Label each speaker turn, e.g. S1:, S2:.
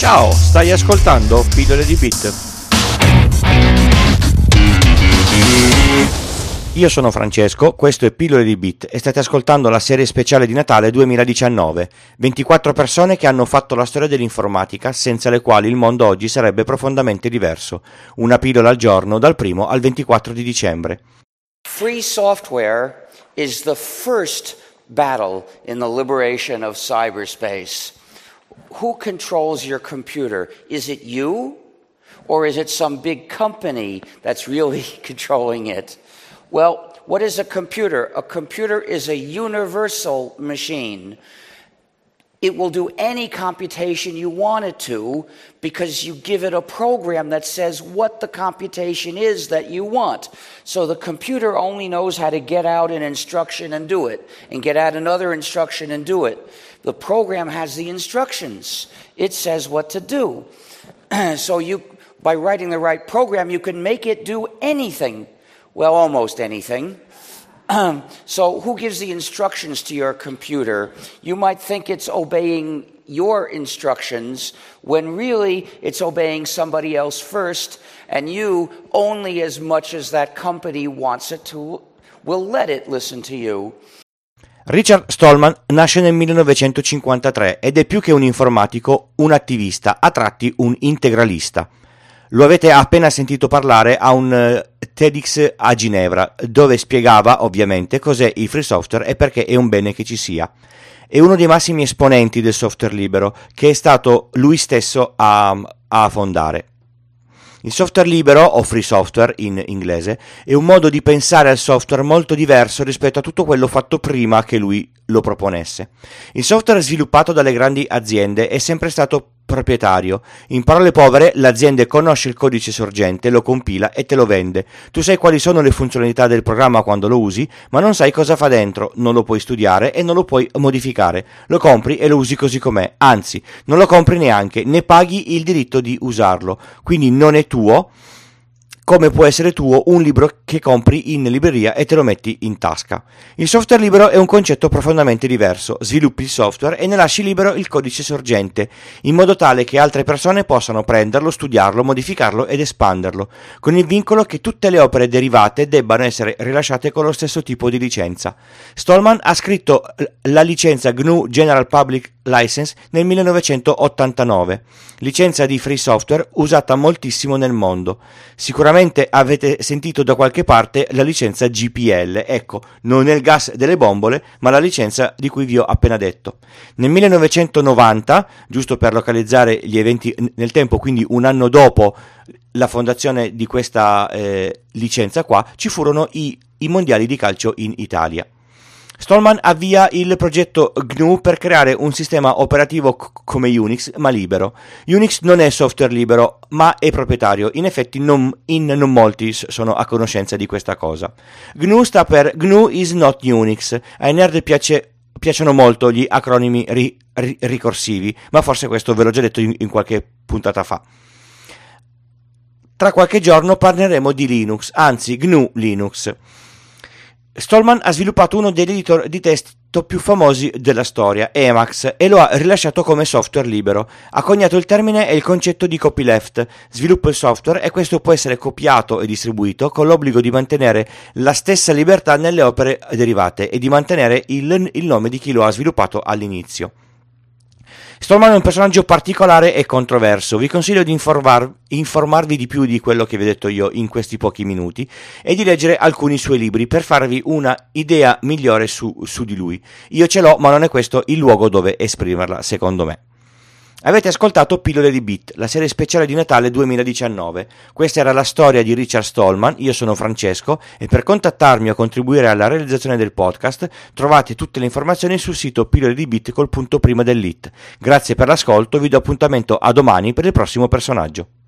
S1: Ciao, stai ascoltando Pillole di Bit. Io sono Francesco, questo è Pillole di Bit e state ascoltando la serie speciale di Natale 2019. 24 persone che hanno fatto la storia dell'informatica senza le quali il mondo oggi sarebbe profondamente diverso. Una pillola al giorno dal 1 al 24 di dicembre.
S2: Free software is the first battle in the liberation of cyberspace. Who controls your computer? Is it you? Or is it some big company that's really controlling it? Well, what is a computer? A computer is a universal machine. It will do any computation you want it to because you give it a program that says what the computation is that you want. So the computer only knows how to get out an instruction and do it, and get out another instruction and do it. The program has the instructions, it says what to do. so you, by writing the right program, you can make it do anything well, almost anything. so, who gives the instructions to your computer? You might think it's obeying your instructions when really it's obeying somebody else first, and you, only as much as that company wants it to, will let it listen to you.
S1: Richard Stallman nasce nel 1953 ed è più che un informatico, un attivista, a tratti un integralista. Lo avete appena sentito parlare a un uh, TEDx a Ginevra, dove spiegava ovviamente cos'è il free software e perché è un bene che ci sia. È uno dei massimi esponenti del software libero, che è stato lui stesso a, a fondare. Il software libero, o free software in inglese, è un modo di pensare al software molto diverso rispetto a tutto quello fatto prima che lui lo proponesse. Il software sviluppato dalle grandi aziende è sempre stato proprietario. In parole povere, l'azienda conosce il codice sorgente, lo compila e te lo vende. Tu sai quali sono le funzionalità del programma quando lo usi, ma non sai cosa fa dentro, non lo puoi studiare e non lo puoi modificare. Lo compri e lo usi così com'è. Anzi, non lo compri neanche, ne paghi il diritto di usarlo. Quindi non è tuo come può essere tuo un libro che compri in libreria e te lo metti in tasca. Il software libero è un concetto profondamente diverso. Sviluppi il software e ne lasci libero il codice sorgente, in modo tale che altre persone possano prenderlo, studiarlo, modificarlo ed espanderlo, con il vincolo che tutte le opere derivate debbano essere rilasciate con lo stesso tipo di licenza. Stallman ha scritto la licenza GNU General Public License nel 1989, licenza di free software usata moltissimo nel mondo. Sicuramente avete sentito da qualche parte la licenza GPL, ecco, non è il gas delle bombole, ma la licenza di cui vi ho appena detto. Nel 1990, giusto per localizzare gli eventi nel tempo, quindi un anno dopo la fondazione di questa eh, licenza qua, ci furono i, i mondiali di calcio in Italia. Stallman avvia il progetto GNU per creare un sistema operativo c- come Unix, ma libero. Unix non è software libero, ma è proprietario. In effetti non, in non molti sono a conoscenza di questa cosa. GNU sta per GNU is not Unix. Ai nerd piace, piacciono molto gli acronimi ri, ri, ricorsivi, ma forse questo ve l'ho già detto in, in qualche puntata fa. Tra qualche giorno parleremo di Linux, anzi GNU Linux. Stallman ha sviluppato uno degli editor di testo più famosi della storia, Emacs, e lo ha rilasciato come software libero. Ha coniato il termine e il concetto di copyleft, sviluppo il software e questo può essere copiato e distribuito con l'obbligo di mantenere la stessa libertà nelle opere derivate e di mantenere il, il nome di chi lo ha sviluppato all'inizio. Stallman è un personaggio particolare e controverso. Vi consiglio di informar- informarvi di più di quello che vi ho detto io in questi pochi minuti e di leggere alcuni suoi libri per farvi una idea migliore su, su di lui. Io ce l'ho, ma non è questo il luogo dove esprimerla, secondo me. Avete ascoltato Pillole di Beat, la serie speciale di Natale 2019. Questa era la storia di Richard Stallman, io sono Francesco e per contattarmi o contribuire alla realizzazione del podcast trovate tutte le informazioni sul sito pillole di Beat col punto prima dell'it. Grazie per l'ascolto, vi do appuntamento a domani per il prossimo personaggio.